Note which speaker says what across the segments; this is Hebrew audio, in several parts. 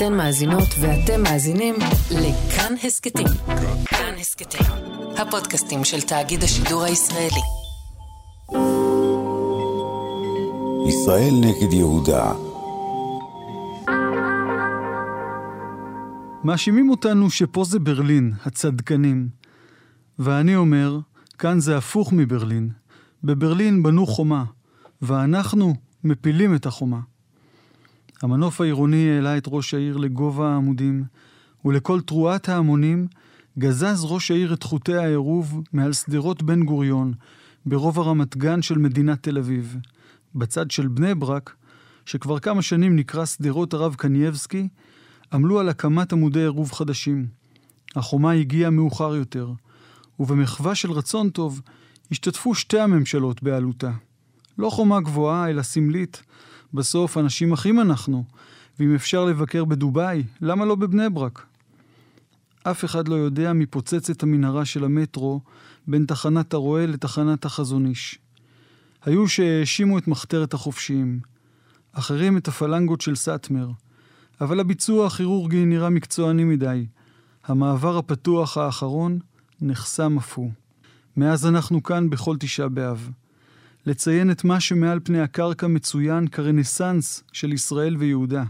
Speaker 1: אתן מאזינות ואתם מאזינים לכאן הסכתים. כאן הסכתים, הפודקאסטים של תאגיד השידור הישראלי.
Speaker 2: ישראל נגד יהודה
Speaker 3: מאשימים אותנו שפה זה ברלין, הצדקנים. ואני אומר, כאן זה הפוך מברלין. בברלין בנו חומה, ואנחנו מפילים את החומה. המנוף העירוני העלה את ראש העיר לגובה העמודים, ולכל תרועת ההמונים גזז ראש העיר את חוטי העירוב מעל שדרות בן גוריון, ברוב הרמת גן של מדינת תל אביב. בצד של בני ברק, שכבר כמה שנים נקרא שדרות הרב קנייבסקי, עמלו על הקמת עמודי עירוב חדשים. החומה הגיעה מאוחר יותר, ובמחווה של רצון טוב, השתתפו שתי הממשלות בעלותה. לא חומה גבוהה, אלא סמלית. בסוף אנשים אחים אנחנו, ואם אפשר לבקר בדובאי, למה לא בבני ברק? אף אחד לא יודע מי פוצץ את המנהרה של המטרו בין תחנת הרועה לתחנת החזון איש. היו שהאשימו את מחתרת החופשיים, אחרים את הפלנגות של סאטמר, אבל הביצוע הכירורגי נראה מקצועני מדי. המעבר הפתוח האחרון נחסם אף הוא. מאז אנחנו כאן בכל תשעה באב. לציין את מה שמעל פני הקרקע מצוין כרנסאנס של ישראל ויהודה.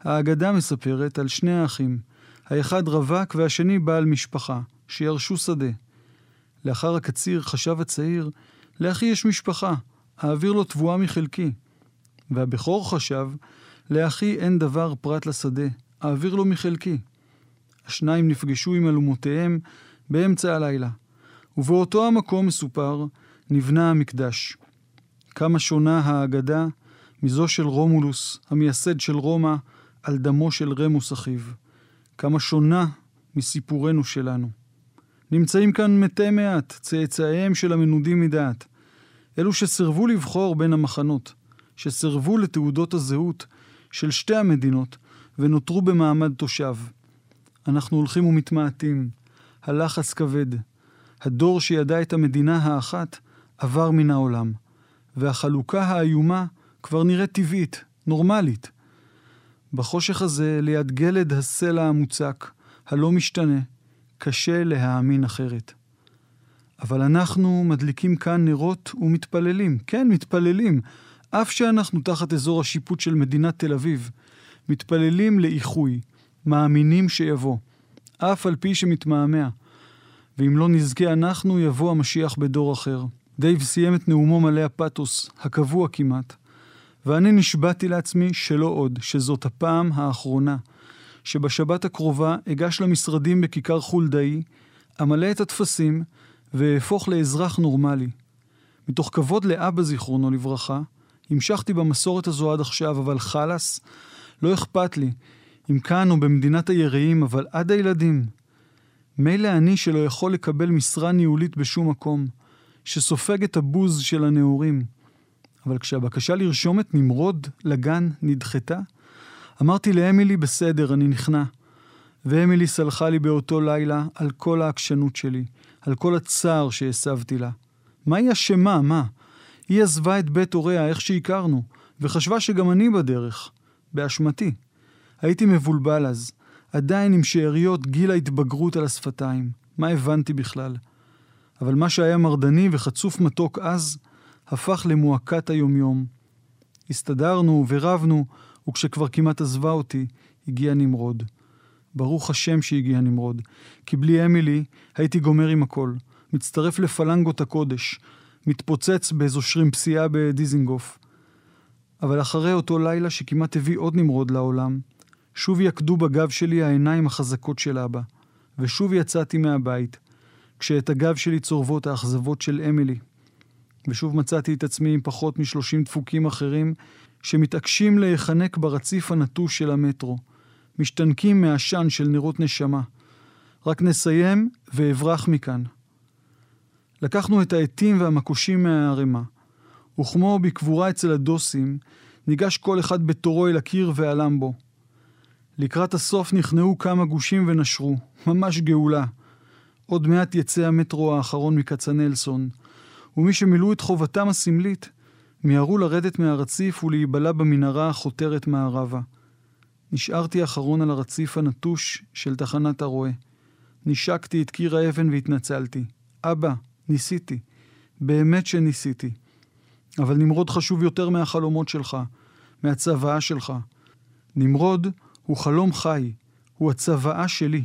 Speaker 3: האגדה מספרת על שני האחים, האחד רווק והשני בעל משפחה, שירשו שדה. לאחר הקציר חשב הצעיר, לאחי יש משפחה, אעביר לו תבואה מחלקי. והבכור חשב, לאחי אין דבר פרט לשדה, אעביר לו מחלקי. השניים נפגשו עם אלומותיהם באמצע הלילה, ובאותו המקום מסופר, נבנה המקדש. כמה שונה האגדה מזו של רומולוס, המייסד של רומא, על דמו של רמוס אחיו. כמה שונה מסיפורנו שלנו. נמצאים כאן מתי מעט, צאצאיהם של המנודים מדעת. אלו שסירבו לבחור בין המחנות, שסירבו לתעודות הזהות של שתי המדינות ונותרו במעמד תושב. אנחנו הולכים ומתמעטים, הלחץ כבד. הדור שידע את המדינה האחת עבר מן העולם, והחלוקה האיומה כבר נראית טבעית, נורמלית. בחושך הזה, ליד גלד הסלע המוצק, הלא משתנה, קשה להאמין אחרת. אבל אנחנו מדליקים כאן נרות ומתפללים. כן, מתפללים. אף שאנחנו תחת אזור השיפוט של מדינת תל אביב. מתפללים לאיחוי, מאמינים שיבוא. אף על פי שמתמהמה. ואם לא נזכה אנחנו, יבוא המשיח בדור אחר. דייב סיים את נאומו מלא הפתוס, הקבוע כמעט. ואני נשבעתי לעצמי שלא עוד, שזאת הפעם האחרונה. שבשבת הקרובה אגש למשרדים בכיכר חולדאי, אמלא את הטפסים ואהפוך לאזרח נורמלי. מתוך כבוד לאבא זיכרונו לברכה, המשכתי במסורת הזו עד עכשיו, אבל חלאס, לא אכפת לי, אם כאן או במדינת היראים, אבל עד הילדים. מילא אני שלא יכול לקבל משרה ניהולית בשום מקום, שסופג את הבוז של הנעורים. אבל כשהבקשה לרשום את נמרוד לגן נדחתה, אמרתי לאמילי, בסדר, אני נכנע. ואמילי סלחה לי באותו לילה על כל העקשנות שלי, על כל הצער שהסבתי לה. מה היא אשמה, מה? היא עזבה את בית הוריה איך שהכרנו, וחשבה שגם אני בדרך, באשמתי. הייתי מבולבל אז, עדיין עם שאריות גיל ההתבגרות על השפתיים. מה הבנתי בכלל? אבל מה שהיה מרדני וחצוף מתוק אז, הפך למועקת היומיום. הסתדרנו ורבנו, וכשכבר כמעט עזבה אותי, הגיע נמרוד. ברוך השם שהגיע נמרוד, כי בלי אמילי הייתי גומר עם הכל. מצטרף לפלנגות הקודש, מתפוצץ באיזו שרימפסייה בדיזינגוף. אבל אחרי אותו לילה שכמעט הביא עוד נמרוד לעולם, שוב יקדו בגב שלי העיניים החזקות של אבא, ושוב יצאתי מהבית, כשאת הגב שלי צורבות האכזבות של אמילי. ושוב מצאתי את עצמי עם פחות משלושים דפוקים אחרים שמתעקשים להיחנק ברציף הנטוש של המטרו, משתנקים מעשן של נרות נשמה. רק נסיים ואברח מכאן. לקחנו את העטים והמקושים מהערימה, וכמו בקבורה אצל הדוסים, ניגש כל אחד בתורו אל הקיר ועלם בו. לקראת הסוף נכנעו כמה גושים ונשרו, ממש גאולה. עוד מעט יצא המטרו האחרון מכצנלסון, ומי שמילאו את חובתם הסמלית, מיהרו לרדת מהרציף ולהיבלע במנהרה החותרת מערבה. נשארתי אחרון על הרציף הנטוש של תחנת הרועה. נשקתי את קיר האבן והתנצלתי. אבא, ניסיתי. באמת שניסיתי. אבל נמרוד חשוב יותר מהחלומות שלך, מהצוואה שלך. נמרוד הוא חלום חי, הוא הצוואה שלי.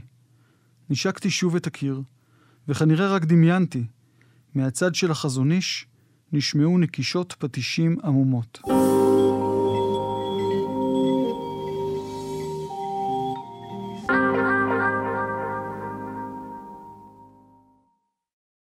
Speaker 3: נשקתי שוב את הקיר, וכנראה רק דמיינתי. מהצד של החזון איש נשמעו נקישות פטישים עמומות.